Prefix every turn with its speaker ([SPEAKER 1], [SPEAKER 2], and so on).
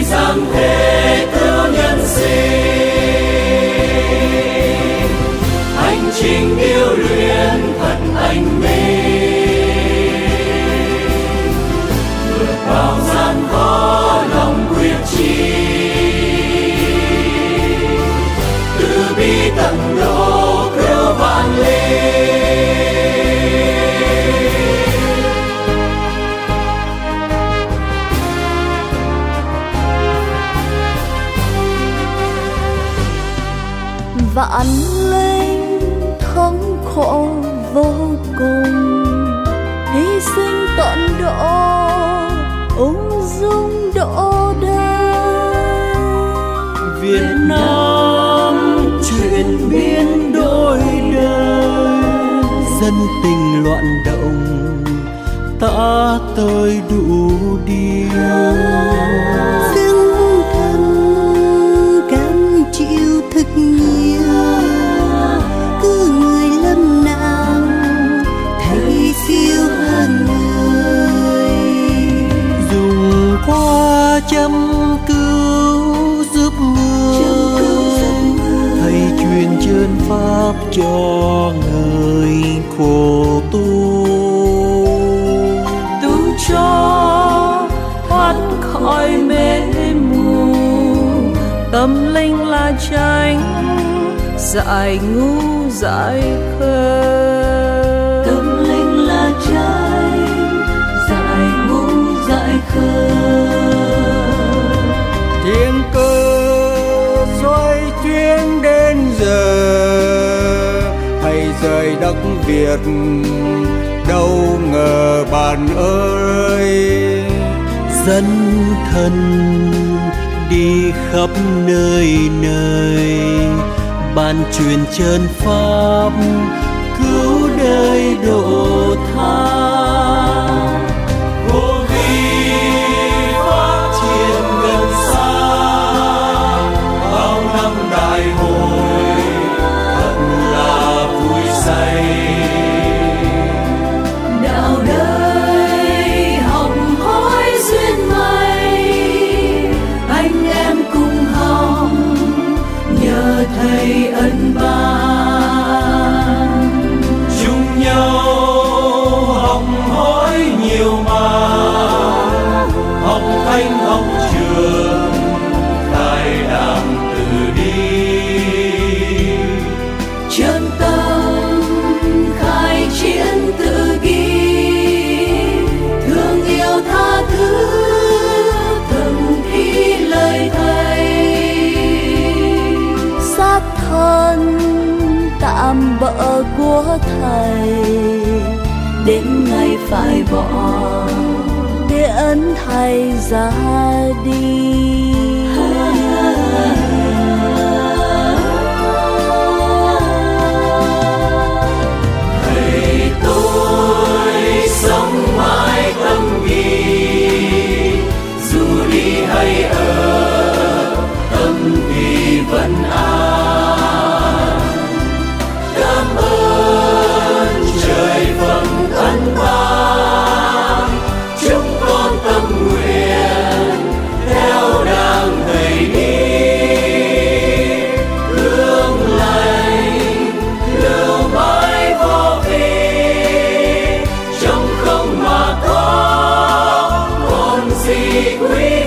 [SPEAKER 1] some day. anh
[SPEAKER 2] lên thống khổ vô cùng. Hy sinh tận độ ung dung độ đời.
[SPEAKER 1] Việt Nam chuyển biến đổi đời.
[SPEAKER 3] Dân tình loạn động ta tới đủ điều. cho người khổ tu.
[SPEAKER 1] Tu cho thoát khỏi mê mù. Tâm linh là tránh giải ngu, giải khờ.
[SPEAKER 3] rời đất việt, đâu ngờ bạn ơi. Dân thân đi khắp nơi nơi, ban truyền chân pháp
[SPEAKER 2] của thầy.
[SPEAKER 1] Đến ngày phải bỏ để ấn thầy ra đi.
[SPEAKER 2] Thầy tôi sống mãi tâm vì dù đi hay ở seek we